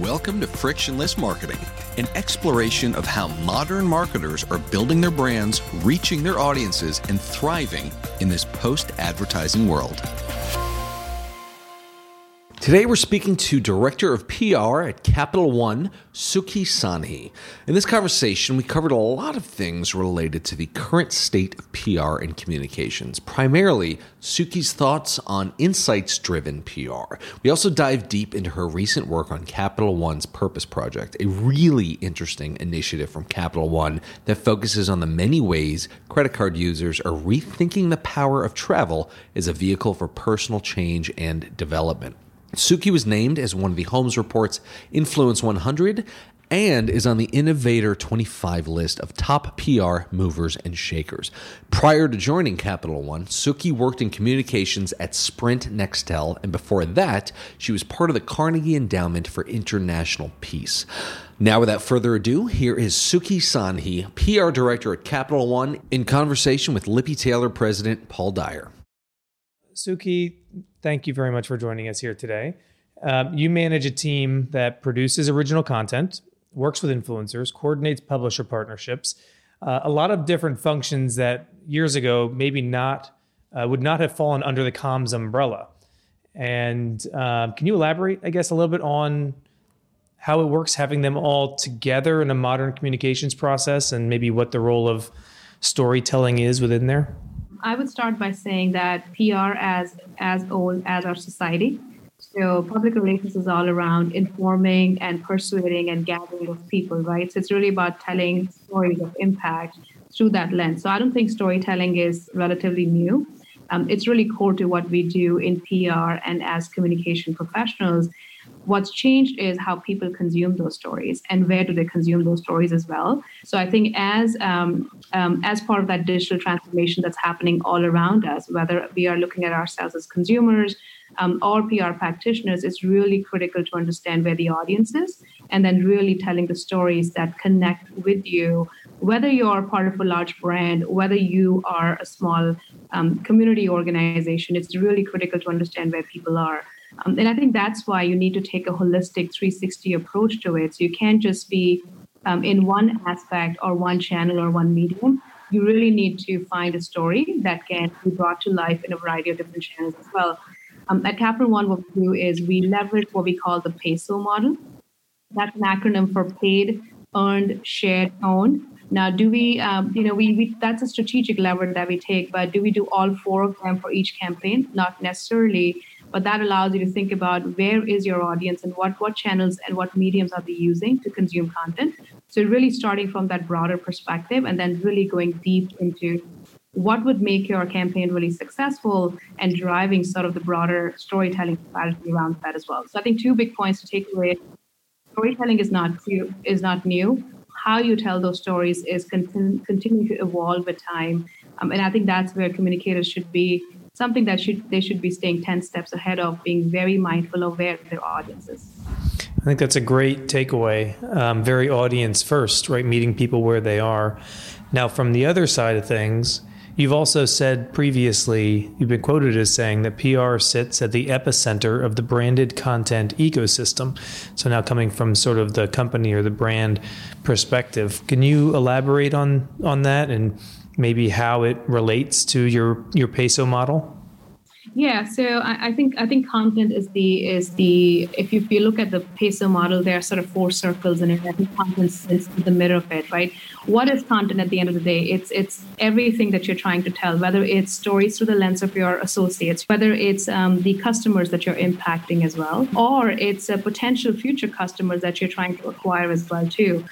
Welcome to Frictionless Marketing, an exploration of how modern marketers are building their brands, reaching their audiences, and thriving in this post advertising world. Today, we're speaking to Director of PR at Capital One, Sukhi Sahni. In this conversation, we covered a lot of things related to the current state of PR and communications, primarily Sukhi's thoughts on insights driven PR. We also dive deep into her recent work on Capital One's Purpose Project, a really interesting initiative from Capital One that focuses on the many ways credit card users are rethinking the power of travel as a vehicle for personal change and development. Sukhi was named as one of the Holmes Report's Influence 100 and is on the Innovator 25 list of top PR movers and shakers. Prior to joining Capital One, Sukhi worked in communications at Sprint Nextel, and before that, she was part of the Carnegie Endowment for International Peace. Now, without further ado, here is Sukhi Sahni, PR Director at Capital One, in conversation with Lippe Taylor President Paul Dyer. Sukhi, thank you very much for joining us here today. Um, you manage a team that produces original content, works with influencers, coordinates publisher partnerships, uh, a lot of different functions that years ago maybe not uh, would not have fallen under the comms umbrella. And uh, can you elaborate, I guess, a little bit on how it works having them all together in a modern communications process, and maybe what the role of storytelling is within there? I would start by saying that PR as as old as our society. So public relations is all around informing and persuading and gathering of people, right? So it's really about telling stories of impact through that lens. So I don't think storytelling is relatively new. Um, it's really core to what we do in PR and as communication professionals. What's changed is how people consume those stories and where do they consume those stories as well. So I think as um, um, as part of that digital transformation that's happening all around us, whether we are looking at ourselves as consumers um, or PR practitioners, it's really critical to understand where the audience is and then really telling the stories that connect with you whether you're part of a large brand, whether you are a small um, community organization, it's really critical to understand where people are. Um, and I think that's why you need to take a holistic 360 approach to it. So you can't just be um, in one aspect or one channel or one medium. You really need to find a story that can be brought to life in a variety of different channels as well. Um, at Capital One, what we do is we leverage what we call the PESO model. That's an acronym for paid, earned, shared, owned. Now, do we, um, you know, we, we that's a strategic lever that we take, but do we do all four of them for each campaign? Not necessarily but that allows you to think about where is your audience and what what channels and what mediums are they using to consume content. So really starting from that broader perspective and then really going deep into what would make your campaign really successful and driving sort of the broader storytelling strategy around that as well. So i think two big points to take away storytelling is not new, is not new. How you tell those stories is continu- continuing to evolve with time. Um, and i think that's where communicators should be something that should they should be staying 10 steps ahead of being very mindful of where their audience is. I think that's a great takeaway. Um, very audience first right? Meeting people where they are. Now from the other side of things You've also said previously, you've been quoted as saying that PR sits at the epicenter of the branded content ecosystem. So, now coming from sort of the company or the brand perspective, can you elaborate on, on that and maybe how it relates to your your peso model? Yeah, so I, I, think I think content is the is the if you, if you look at the peso model, there are sort of four circles in it. I think content in the middle of it, right? What is content at the end of the day? It's it's everything that you're trying to tell, whether it's stories through the lens of your associates, whether it's um, the customers that you're impacting as well, or it's a potential future customers that you're trying to acquire as well too.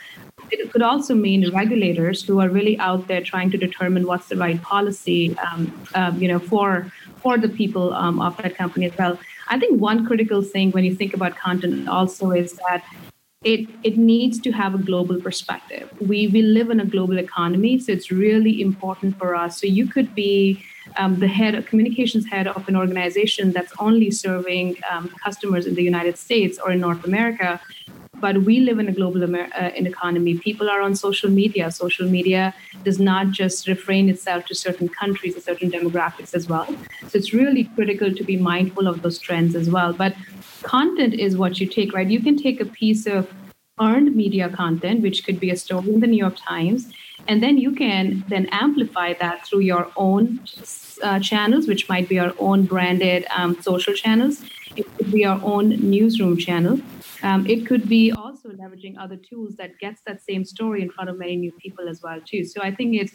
It could also mean regulators who are really out there trying to determine what's the right policy, um, um, you know, for for the people um, of that company as well. I think one critical thing when you think about content also is that it it needs to have a global perspective. We we live in a global economy, so it's really important for us. So you could be um, the head, of communications head of an organization that's only serving um, customers in the United States or in North America, but we live in a global Amer- uh, economy. People are on social media. Social media does not just refrain itself to certain countries or certain demographics as well. So it's really critical to be mindful of those trends as well. But content is what you take, right? You can take a piece of earned media content, which could be a story in the New York Times, and then you can then amplify that through your own uh, channels, which might be our own branded um, social channels. It could be our own newsroom channel. Um, it could be also leveraging other tools that gets that same story in front of many new people as well too. So I think it's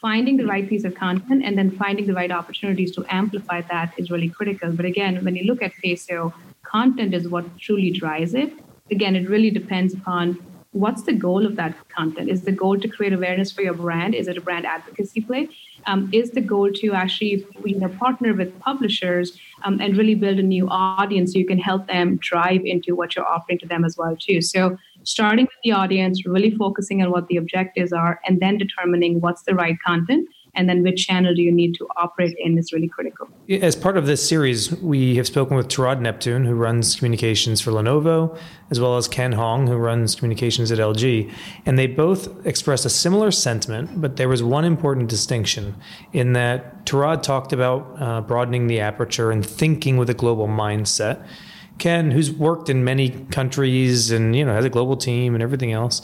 finding the right piece of content and then finding the right opportunities to amplify that is really critical. But again, when you look at PESO, content is what truly drives it. Again, it really depends upon what's the goal of that content. Is the goal to create awareness for your brand? Is it a brand advocacy play? Um, is the goal to actually you know partner with publishers um, and really build a new audience so you can help them drive into what you're offering to them as well too so starting with the audience really focusing on what the objectives are and then determining what's the right content and then which channel do you need to operate in is really critical. As part of this series, we have spoken with Torod Neptune, who runs communications for Lenovo, as well as Ken Hong, who runs communications at LG. And they both expressed a similar sentiment, but there was one important distinction in that Torod talked about uh, broadening the aperture and thinking with a global mindset. Ken, who's worked in many countries and you know has a global team and everything else,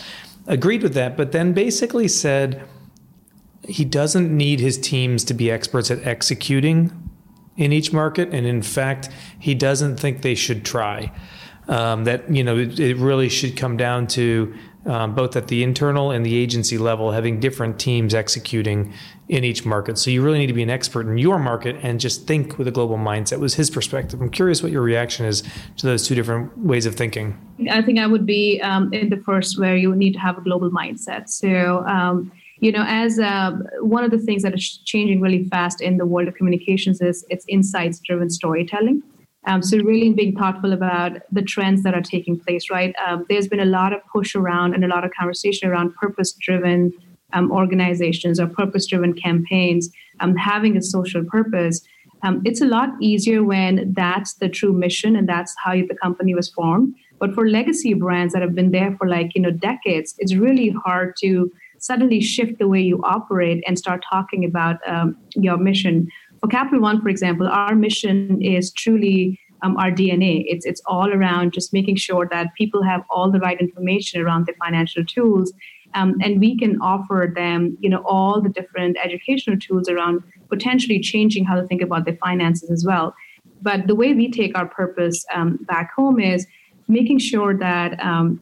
agreed with that, but then basically said he doesn't need his teams to be experts at executing in each market, and in fact, he doesn't think they should try. Um, that you know, it, it, really should come down to um, both at the internal and the agency level having different teams executing in each market. So you really need to be an expert in your market and just think with a global mindset. Was his perspective? I'm curious what your reaction is to those two different ways of thinking. I think I would be um, in the first where you need to have a global mindset. So um, you know, as uh, one of the things that is changing really fast in the world of communications is it's insights driven storytelling. Um, so really being thoughtful about the trends that are taking place, right? Um, there's been a lot of push around and a lot of conversation around purpose driven um, organizations or purpose driven campaigns um, having a social purpose. Um, it's a lot easier when that's the true mission and that's how the company was formed. But for legacy brands that have been there for like, you know, decades, it's really hard to suddenly shift the way you operate and start talking about um, your mission. For Capital One, for example, our mission is truly um, our DNA. It's it's all around just making sure that people have all the right information around their financial tools, um, and we can offer them, you know, all the different educational tools around potentially changing how to think about their finances as well. But the way we take our purpose um, back home is making sure that um,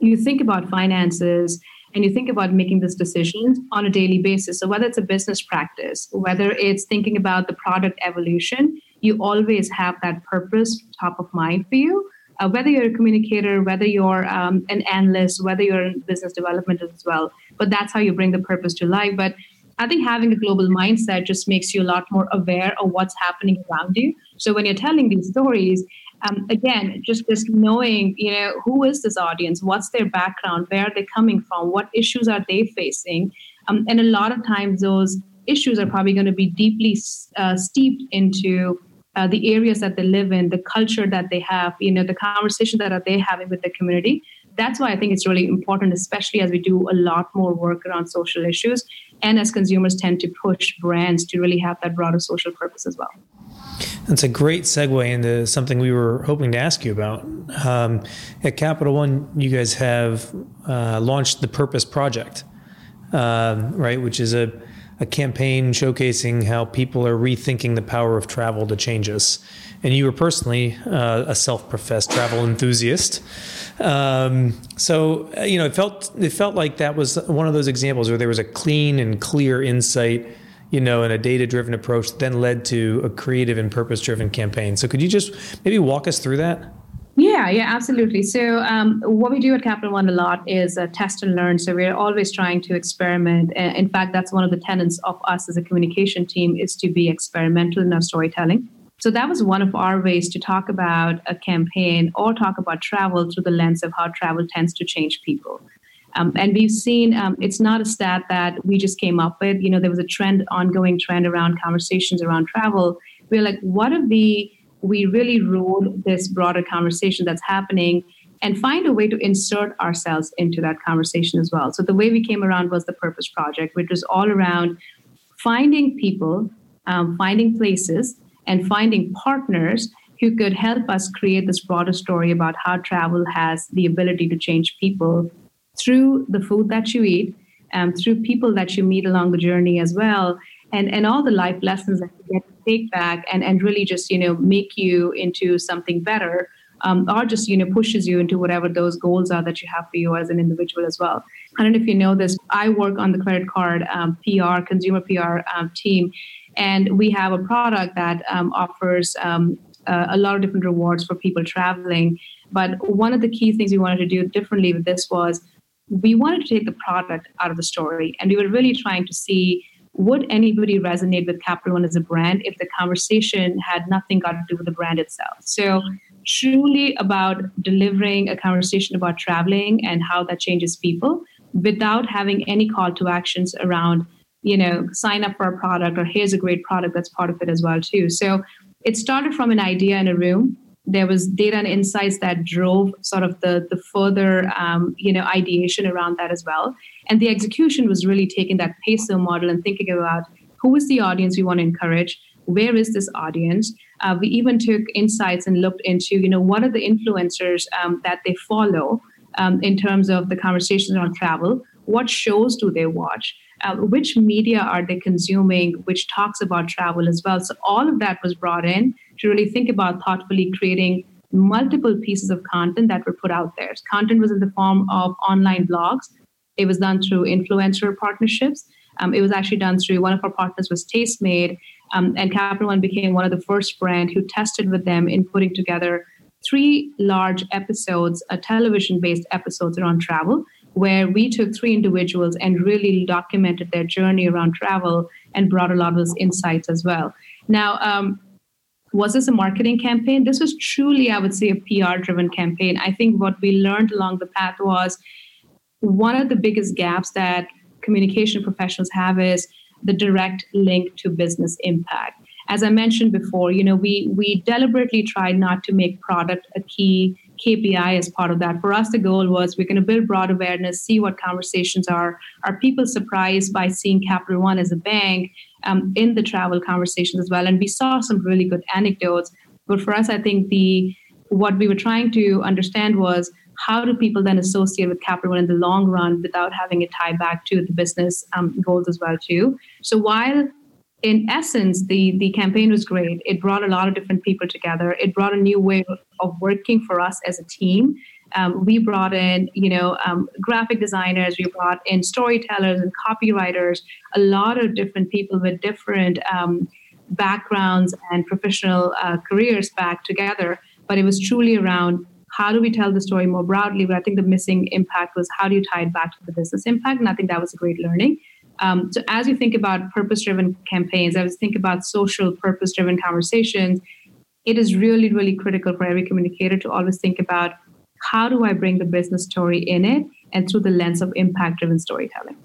you think about finances and you think about making these decisions on a daily basis. So, whether it's a business practice, whether it's thinking about the product evolution, you always have that purpose top of mind for you. Uh, whether you're a communicator, whether you're um, an analyst, whether you're in business development as well. But that's how you bring the purpose to life. But I think having a global mindset just makes you a lot more aware of what's happening around you. So when you're telling these stories, um, again, just just knowing, you know, who is this audience? What's their background? Where are they coming from? What issues are they facing? Um, and a lot of times, those issues are probably going to be deeply uh, steeped into uh, the areas that they live in, the culture that they have, you know, the conversation that are they having with the community. That's why I think it's really important, especially as we do a lot more work around social issues, and as consumers tend to push brands to really have that broader social purpose as well. That's a great segue into something we were hoping to ask you about. Um, at Capital One, you guys have uh, launched the Purpose Project, uh, right? Which is a, a campaign showcasing how people are rethinking the power of travel to change us. And you were personally uh, a self-professed travel enthusiast. Um, so uh, you know, it felt it felt like that was one of those examples where there was a clean and clear insight you know, and a data driven approach that then led to a creative and purpose driven campaign. So could you just maybe walk us through that? Yeah, yeah, absolutely. So, um, what we do at Capital One a lot is uh, test and learn. So, we're always trying to experiment. In fact, that's one of the tenets of us as a communication team is to be experimental in our storytelling. So, that was one of our ways to talk about a campaign or talk about travel through the lens of how travel tends to change people. Um, and we've seen um, it's not a stat that we just came up with. You know, there was a trend, ongoing trend around conversations around travel. We're like, what if we we really rule this broader conversation that's happening and find a way to insert ourselves into that conversation as well. So the way we came around was the Purpose Project, which was all around finding people, um, finding places, and finding partners who could help us create this broader story about how travel has the ability to change people through the food that you eat, um, through people that you meet along the journey as well, and, and all the life lessons that you get to take back and, and really just, you know, make you into something better. Um, or just you know pushes you into whatever those goals are that you have for you as an individual as well. I don't know if you know this. I work on the credit card um, PR, consumer PR um, team, and we have a product that um, offers um, uh, a lot of different rewards for people traveling. But one of the key things we wanted to do differently with this was we wanted to take the product out of the story, and we were really trying to see would anybody resonate with Capital One as a brand if the conversation had nothing got to do with the brand itself. So truly about delivering a conversation about traveling and how that changes people without having any call to actions around you know sign up for a product or here's a great product that's part of it as well too. So it started from an idea in a room. There was data and insights that drove sort of the the further um, you know ideation around that as well. And the execution was really taking that peso model and thinking about who is the audience we want to encourage? Where is this audience? Uh, we even took insights and looked into you know what are the influencers um, that they follow um, in terms of the conversations on travel? What shows do they watch uh, which media are they consuming which talks about travel as well. So all of that was brought in to really think about thoughtfully creating multiple pieces of content that were put out there. Content was in the form of online blogs. It was done through influencer partnerships. Um, it was actually done through one of our partners was tastemade um, and capital one became one of the first brand who tested with them in putting together three large episodes a television based episodes around travel where we took three individuals and really documented their journey around travel and brought a lot of those insights as well. Now, um, was this a marketing campaign? This was truly, I would say, a PR driven campaign. I think what we learned along the path was one of the biggest gaps that communication professionals have is the direct link to business impact. As I mentioned before, you know, we we deliberately tried not to make product a key KPI as part of that. For us, the goal was we're going to build broad awareness, see what conversations are. Are people surprised by seeing Capital One as a bank um, in the travel conversations as well? And we saw some really good anecdotes. But for us, I think the what we were trying to understand was how do people then associate with Capital One in the long run without having it tie back to the business um, goals as well too. So while in essence, the, the campaign was great. It brought a lot of different people together. It brought a new way of working for us as a team. Um, we brought in, you know, um, graphic designers. We brought in storytellers and copywriters. A lot of different people with different um, backgrounds and professional uh, careers back together. But it was truly around how do we tell the story more broadly. But I think the missing impact was how do you tie it back to the business impact, and I think that was a great learning. Um, so as you think about purpose-driven campaigns, as you think about social purpose-driven conversations, it is really, really critical for every communicator to always think about how do I bring the business story in it and through the lens of impact-driven storytelling.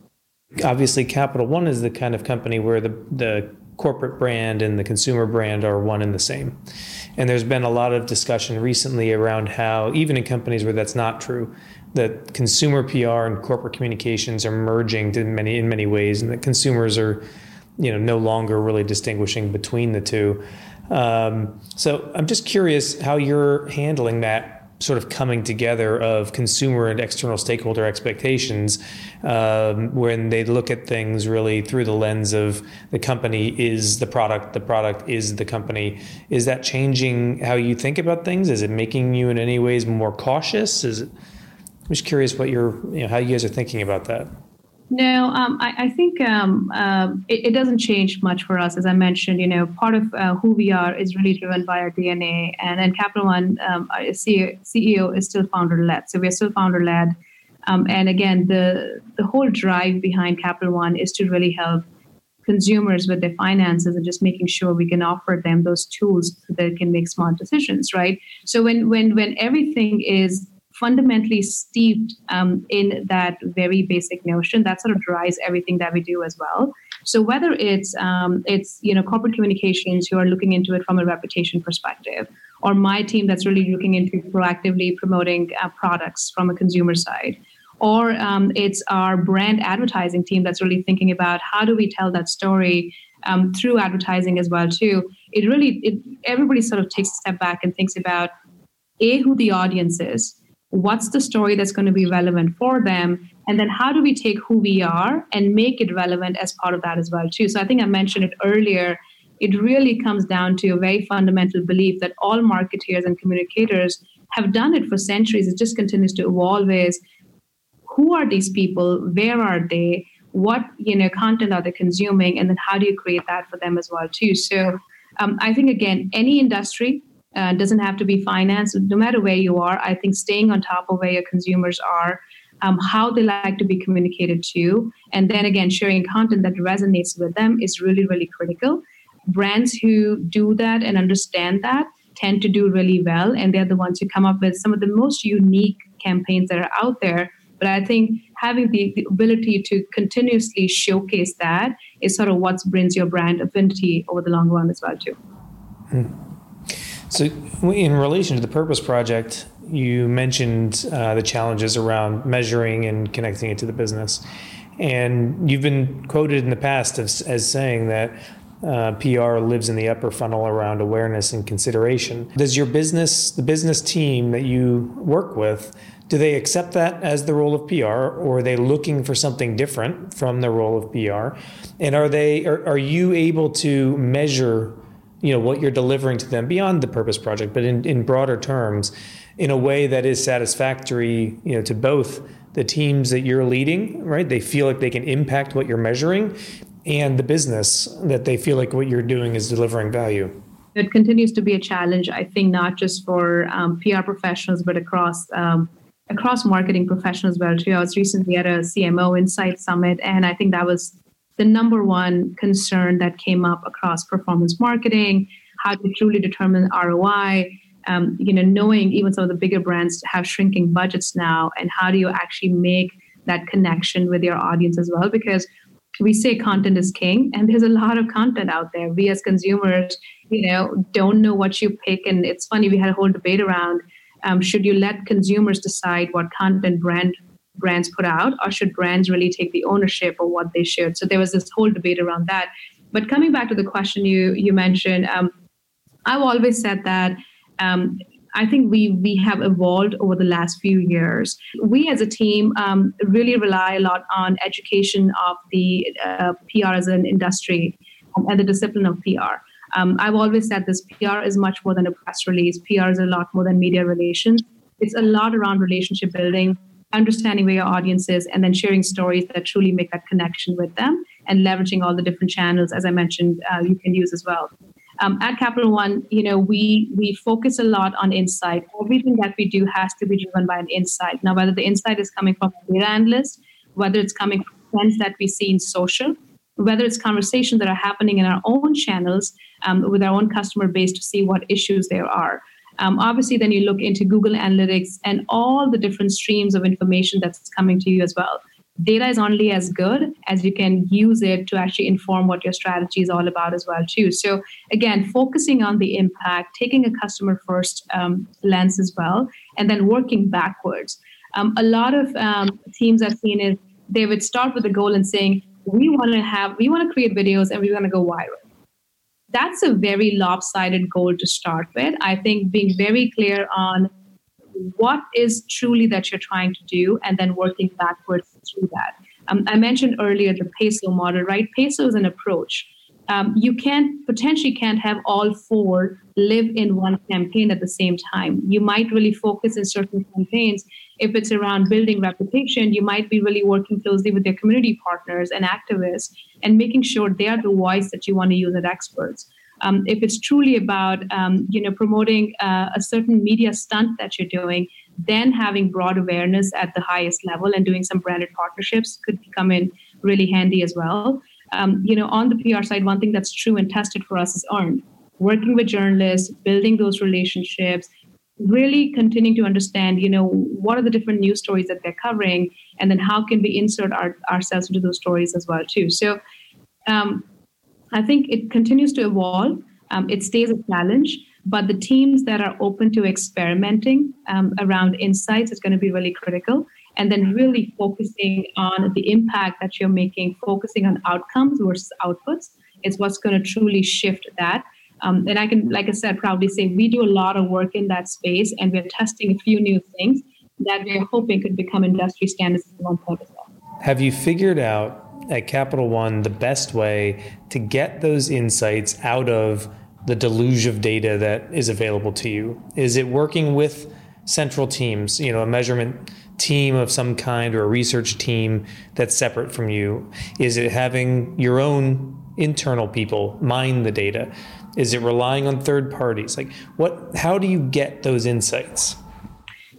Obviously, Capital One is the kind of company where the the corporate brand and the consumer brand are one and the same. And there's been a lot of discussion recently around how, even in companies where that's not true, that consumer PR and corporate communications are merging in many in many ways, and that consumers are, you know, no longer really distinguishing between the two. Um, so I'm just curious how you're handling that sort of coming together of consumer and external stakeholder expectations um, when they look at things really through the lens of the company is the product, the product is the company. Is that changing how you think about things? Is it making you in any ways more cautious? Is it? I'm just curious what you're, you know, how you guys are thinking about that. No, um, I, I, think um, uh, it, it, doesn't change much for us. As I mentioned, you know, part of uh, who we are is really driven by our DNA. And then Capital One, um, our CEO, CEO, is still founder led. So we're still founder led. Um, and again, the the whole drive behind Capital One is to really help consumers with their finances and just making sure we can offer them those tools so they can make smart decisions, right? So when when when everything is fundamentally steeped um, in that very basic notion that sort of drives everything that we do as well. So whether it's um, it's you know corporate communications who are looking into it from a reputation perspective or my team that's really looking into proactively promoting uh, products from a consumer side or um, it's our brand advertising team that's really thinking about how do we tell that story um, through advertising as well too it really it, everybody sort of takes a step back and thinks about a who the audience is what's the story that's going to be relevant for them and then how do we take who we are and make it relevant as part of that as well too. So i think i mentioned it earlier. It really comes down to a very fundamental belief that all marketeers and communicators have done it for centuries. It just continues to evolve is who are these people? Where are they? What you know content are they consuming? And then how do you create that for them as well too? So um, i think again any industry uh, doesn't have to be finance no matter where you are i think staying on top of where your consumers are um, how they like to be communicated to and then again sharing content that resonates with them is really really critical. Brands who do that and understand that tend to do really well and they're the ones who come up with some of the most unique campaigns that are out there. But i think having the, the ability to continuously showcase that is sort of what brings your brand affinity over the long run as well too. Hmm. So in relation to the purpose project you mentioned uh, the challenges around measuring and connecting it to the business and you've been quoted in the past as, as saying that uh, PR lives in the upper funnel around awareness and consideration. Does your business, the business team that you work with, do they accept that as the role of PR, or are they looking for something different from the role of PR? And are they are, are you able to measure, you know, what you're delivering to them beyond the purpose project, but in, in broader terms, in a way that is satisfactory, you know, to both the teams that you're leading, right? They feel like they can impact what you're measuring, and the business that they feel like what you're doing is delivering value? It continues to be a challenge, I think, not just for um, PR professionals, but across um, across marketing professionals well too. I was recently at a CMO Insight Summit, and I think that was the number one concern that came up across performance marketing, how to truly determine ROI. Um, you know, knowing even some of the bigger brands have shrinking budgets now, and how do you actually make that connection with your audience as well? Because we say content is king and there's a lot of content out there we as consumers you know don't know what you pick and it's funny we had a whole debate around um, should you let consumers decide what content brand brands put out or should brands really take the ownership of what they should so there was this whole debate around that but coming back to the question you you mentioned um, i've always said that um, I think we we have evolved over the last few years. We as a team um, really rely a lot on education of the uh, PR as an industry um, and the discipline of PR. Um, I've always said this: PR is much more than a press release. PR is a lot more than media relations. It's a lot around relationship building, understanding where your audience is, and then sharing stories that truly make that connection with them, and leveraging all the different channels, as I mentioned, uh, you can use as well. Um, at Capital One, you know, we we focus a lot on insight. Everything that we do has to be driven by an insight. Now, whether the insight is coming from a data analyst, whether it's coming from trends that we see in social, whether it's conversations that are happening in our own channels um, with our own customer base to see what issues there are. Um, obviously, then you look into Google Analytics and all the different streams of information that's coming to you as well. Data is only as good as you can use it to actually inform what your strategy is all about as well too. So again focusing on the impact taking a customer first um, lens as well and then working backwards. Um, a lot of um, teams i've seen is they would start with a goal and saying we want to have we want to create videos and we want to go viral that's a very lopsided goal to start with i think being very clear on what is truly that you're trying to do and then working backwards through that. Um, I mentioned earlier the peso model, right? Peso is an approach. Um, you can't potentially can't have all four live in one campaign at the same time. You might really focus in certain campaigns. If it's around building reputation, you might be really working closely with your community partners and activists and making sure they are the voice that you want to use as experts. Um, if it's truly about um, you know promoting uh, a certain media stunt that you're doing, then having broad awareness at the highest level and doing some branded partnerships could come in really handy as well. Um, you know, on the PR side, one thing that's true and tested for us is earned. Working with journalists, building those relationships, really continuing to understand, you know, what are the different news stories that they're covering, and then how can we insert our, ourselves into those stories as well too. So, um, I think it continues to evolve. Um, it stays a challenge, but the teams that are open to experimenting um, around insights is going to be really critical. And then really focusing on the impact that you're making, focusing on outcomes versus outputs is what's going to truly shift that. Um, and I can, like I said, proudly say we do a lot of work in that space, and we're testing a few new things that we're hoping could become industry standards as well. Have you figured out at Capital One the best way to get those insights out of the deluge of data that is available to you? Is it working with central teams, you know, a measurement team of some kind or a research team that's separate from you? Is it having your own internal people mine the data? Is it relying on third parties? Like what how do you get those insights?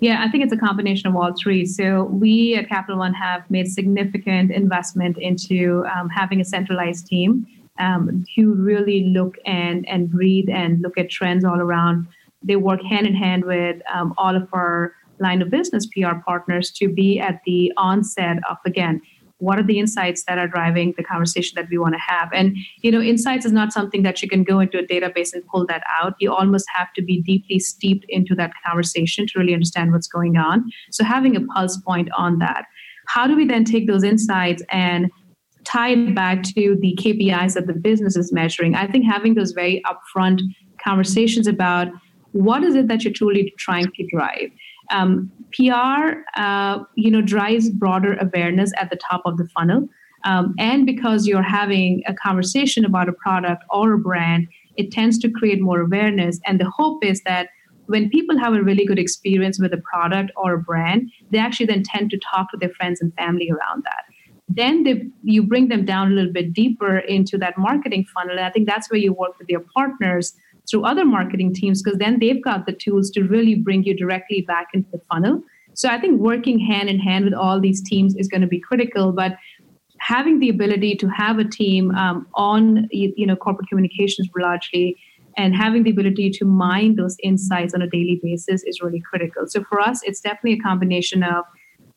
Yeah, I think it's a combination of all three. So we at Capital One have made significant investment into um, having a centralized team um, who really look and and breathe and look at trends all around. They work hand in hand with um, all of our line of business PR partners to be at the onset of again what are the insights that are driving the conversation that we want to have? And you know insights is not something that you can go into a database and pull that out. You almost have to be deeply steeped into that conversation to really understand what's going on. So having a pulse point on that. How do we then take those insights and tie it back to the kpis that the business is measuring? I think having those very upfront conversations about what is it that you're truly trying to drive um, PR, uh, you know, drives broader awareness at the top of the funnel. Um, and because you're having a conversation about a product or a brand, it tends to create more awareness. And the hope is that when people have a really good experience with a product or a brand, they actually then tend to talk to their friends and family around that. Then they, you bring them down a little bit deeper into that marketing funnel. And I think that's where you work with your partners through other marketing teams because then they've got the tools to really bring you directly back into the funnel. So I think working hand in hand with all these teams is going to be critical. But having the ability to have a team um, on you know corporate communications largely and having the ability to mine those insights on a daily basis is really critical. So for us, it's definitely a combination of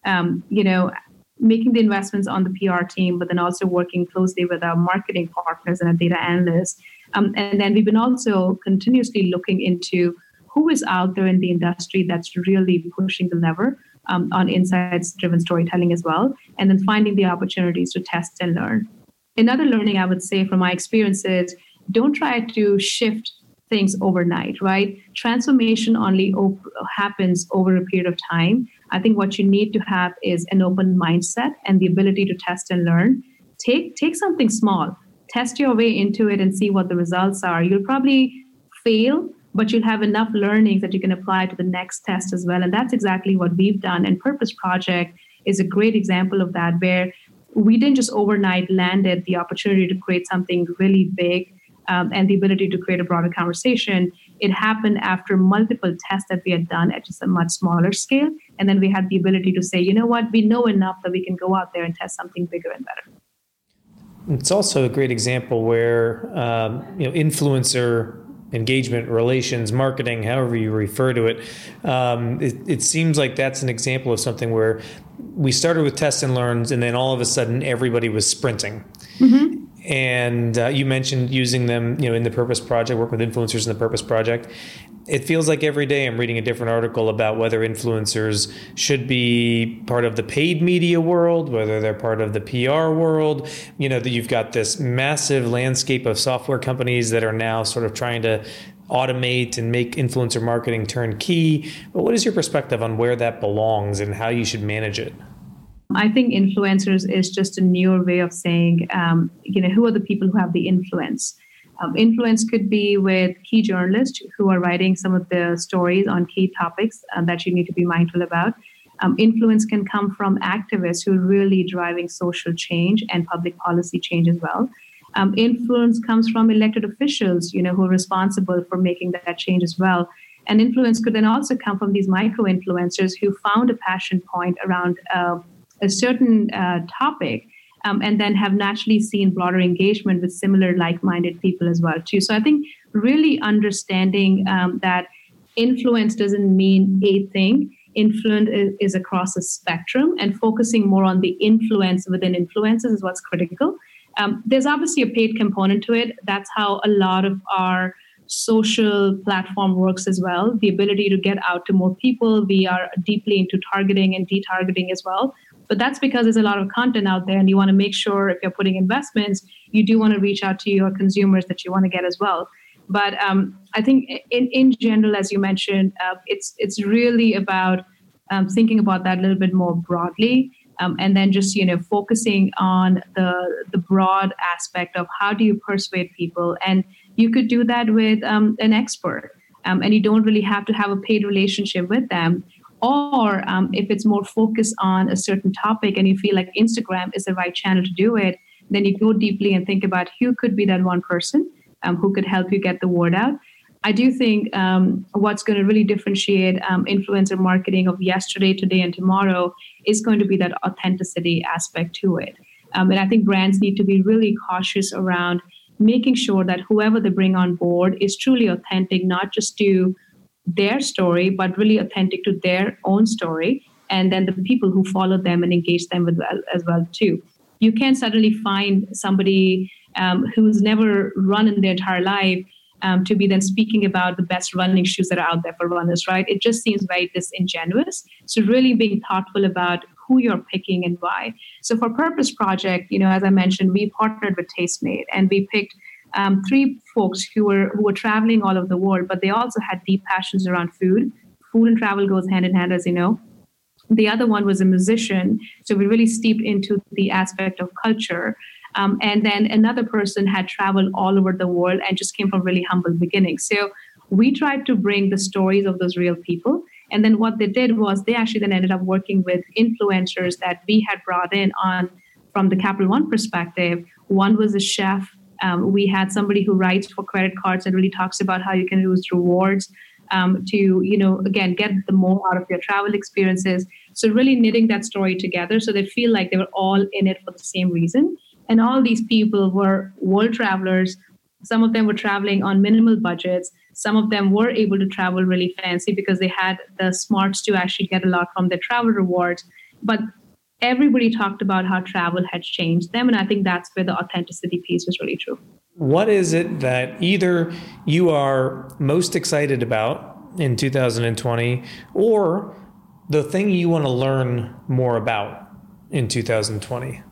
um, you know making the investments on the PR team, but then also working closely with our marketing partners and our data analysts um, and then we've been also continuously looking into who is out there in the industry that's really pushing the lever um, on insights driven storytelling as well, and then finding the opportunities to test and learn. Another learning I would say from my experience is don't try to shift things overnight, right? Transformation only op- happens over a period of time. I think what you need to have is an open mindset and the ability to test and learn. Take take something small test your way into it and see what the results are. You'll probably fail, but you'll have enough learnings that you can apply to the next test as well. And that's exactly what we've done. And Purpose Project is a great example of that, where we didn't just overnight landed the opportunity to create something really big um, and the ability to create a broader conversation. It happened after multiple tests that we had done at just a much smaller scale. And then we had the ability to say, you know what, we know enough that we can go out there and test something bigger and better. It's also a great example where um, you know influencer engagement, relations, marketing, however you refer to it. Um, it. It seems like that's an example of something where we started with test and learns, and then all of a sudden everybody was sprinting. Mm-hmm. And uh, you mentioned using them, you know, in the Purpose Project, work with influencers in the Purpose Project, it feels like every day I'm reading a different article about whether influencers should be part of the paid media world, whether they're part of the PR world. You know, that you've got this massive landscape of software companies that are now sort of trying to automate and make influencer marketing turnkey. But what is your perspective on where that belongs and how you should manage it? I think influencers is just a newer way of saying, um, you know, who are the people who have the influence? Um, influence could be with key journalists who are writing some of the stories on key topics uh, that you need to be mindful about. Um, influence can come from activists who are really driving social change and public policy change as well. Um, influence comes from elected officials, you know, who are responsible for making that change as well. And influence could then also come from these micro influencers who found a passion point around uh, a certain uh, topic um, and then have naturally seen broader engagement with similar like-minded people as well too. So i think really understanding um, that influence doesn't mean a thing. Influence is, across a spectrum and focusing more on the influence within influences is what's critical. Um, there's obviously a paid component to it. That's how a lot of our social platform works as well. The ability to get out to more people. We are deeply into targeting and detargeting as well but that's because there's a lot of content out there, and you want to make sure if you're putting investments, you do want to reach out to your consumers that you want to get as well. But um, I think in, in general, as you mentioned, uh, it's it's really about um, thinking about that a little bit more broadly. Um, and then just you know focusing on the the broad aspect of how do you persuade people and you could do that with um, an expert um, and you don't really have to have a paid relationship with them or um, if it's more focused on a certain topic and you feel like instagram is the right channel to do it then you go deeply and think about who could be that one person um, who could help you get the word out. I do think um, what's going to really differentiate um, influencer marketing of yesterday today and tomorrow is going to be that authenticity aspect to it. Um, and i think brands need to be really cautious around making sure that whoever they bring on board is truly authentic not just to their story, but really authentic to their own story, and then the people who follow them and engage them with as well too. You can't suddenly find somebody um, who's never run in their entire life um, to be then speaking about the best running shoes that are out there for runners, right? It just seems very disingenuous. So really being thoughtful about who you're picking and why. So for Purpose Project, you know, as I mentioned, we partnered with Tastemade and we picked um, three folks who were who were traveling all over the world, but they also had deep passions around food. Food and travel goes hand in hand, as you know. The other one was a musician, so we really steeped into the aspect of culture. Um, and then another person had traveled all over the world and just came from really humble beginnings. So we tried to bring the stories of those real people. And then what they did was they actually then ended up working with influencers that we had brought in on from the Capital One perspective. One was a chef um, we had somebody who writes for credit cards and really talks about how you can use rewards um, to, you know, again, get the more out of your travel experiences. So really knitting that story together so they feel like they were all in it for the same reason. And all these people were world travelers. Some of them were traveling on minimal budgets. Some of them were able to travel really fancy because they had the smarts to actually get a lot from their travel rewards. But everybody talked about how travel had changed them. And I think that's where the authenticity piece was really true. What is it that either you are most excited about in 2020 or the thing you want to learn more about in 2020?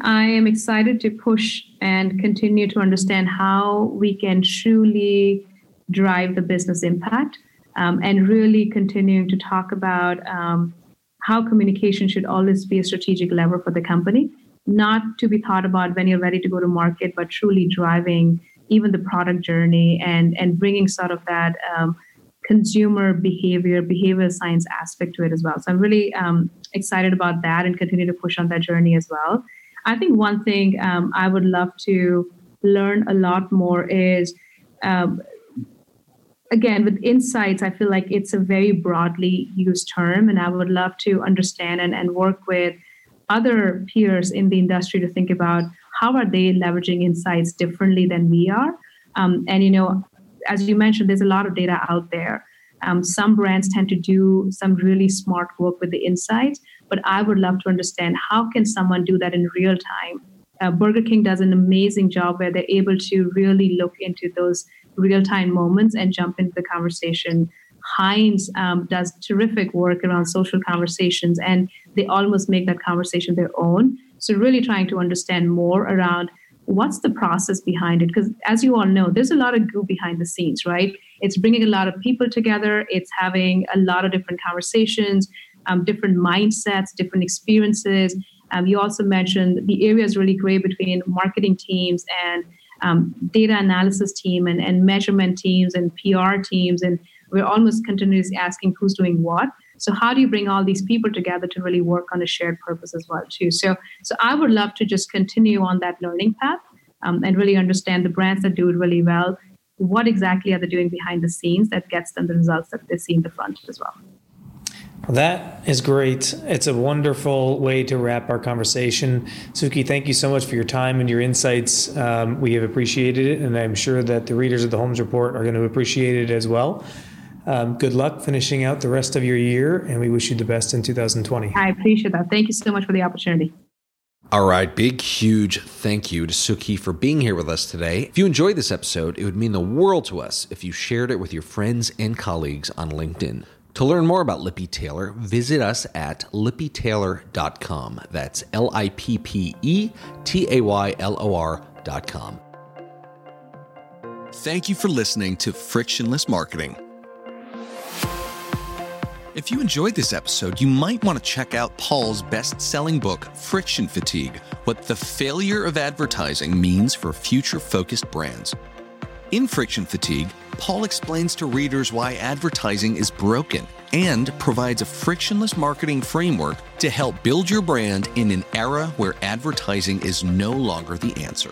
I am excited to push and continue to understand how we can truly drive the business impact um, and really continuing to talk about um, how communication should always be a strategic lever for the company, not to be thought about when you're ready to go to market, but truly driving even the product journey and and bringing sort of that um, consumer behavior, behavioral science aspect to it as well. So I'm really um, excited about that and continue to push on that journey as well. I think one thing um, I would love to learn a lot more is um, again with insights i feel like it's a very broadly used term and i would love to understand and, and work with other peers in the industry to think about how are they leveraging insights differently than we are. Um, and you know as you mentioned there's a lot of data out there. Um, some brands tend to do some really smart work with the insights but i would love to understand how can someone do that in real time? Uh, burger king does an amazing job where they're able to really look into those real time moments and jump into the conversation. Heinz um, does terrific work around social conversations, and they almost make that conversation their own. So, really trying to understand more around what's the process behind it. Because, as you all know, there's a lot of goo behind the scenes, right? It's bringing a lot of people together, it's having a lot of different conversations, um, different mindsets, different experiences. Um, you also mentioned the area is really great between marketing teams and um, data analysis team and, and measurement teams and PR teams, and we're almost continuously asking who's doing what. So how do you bring all these people together to really work on a shared purpose as well too? So so I would love to just continue on that learning path um, and really understand the brands that do it really well. What exactly are they doing behind the scenes that gets them the results that they see in the front as well? That is great. It's a wonderful way to wrap our conversation. Sukhi, thank you so much for your time and your insights. Um, we have appreciated it, and I'm sure that the readers of the Holmes Report are going to appreciate it as well. Um, good luck finishing out the rest of your year, and we wish you the best in 2020. I appreciate that. Thank you so much for the opportunity. All right, big, huge thank you to Sukhi for being here with us today. If you enjoyed this episode, it would mean the world to us if you shared it with your friends and colleagues on LinkedIn. To learn more about Lippe Taylor, visit us at lippetaylor.com. That's L I P P E T A Y L O R.com. Thank you for listening to Frictionless Marketing. If you enjoyed this episode, you might want to check out Paul's best selling book, Friction Fatigue What the Failure of Advertising Means for Future Focused Brands. In Friction Fatigue, Paul explains to readers why advertising is broken and provides a frictionless marketing framework to help build your brand in an era where advertising is no longer the answer.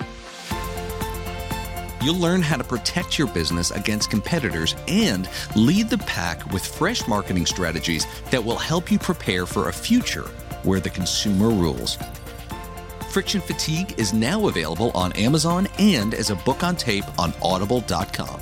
You'll learn how to protect your business against competitors and lead the pack with fresh marketing strategies that will help you prepare for a future where the consumer rules. Friction Fatigue is now available on Amazon and as a book on tape on audible.com.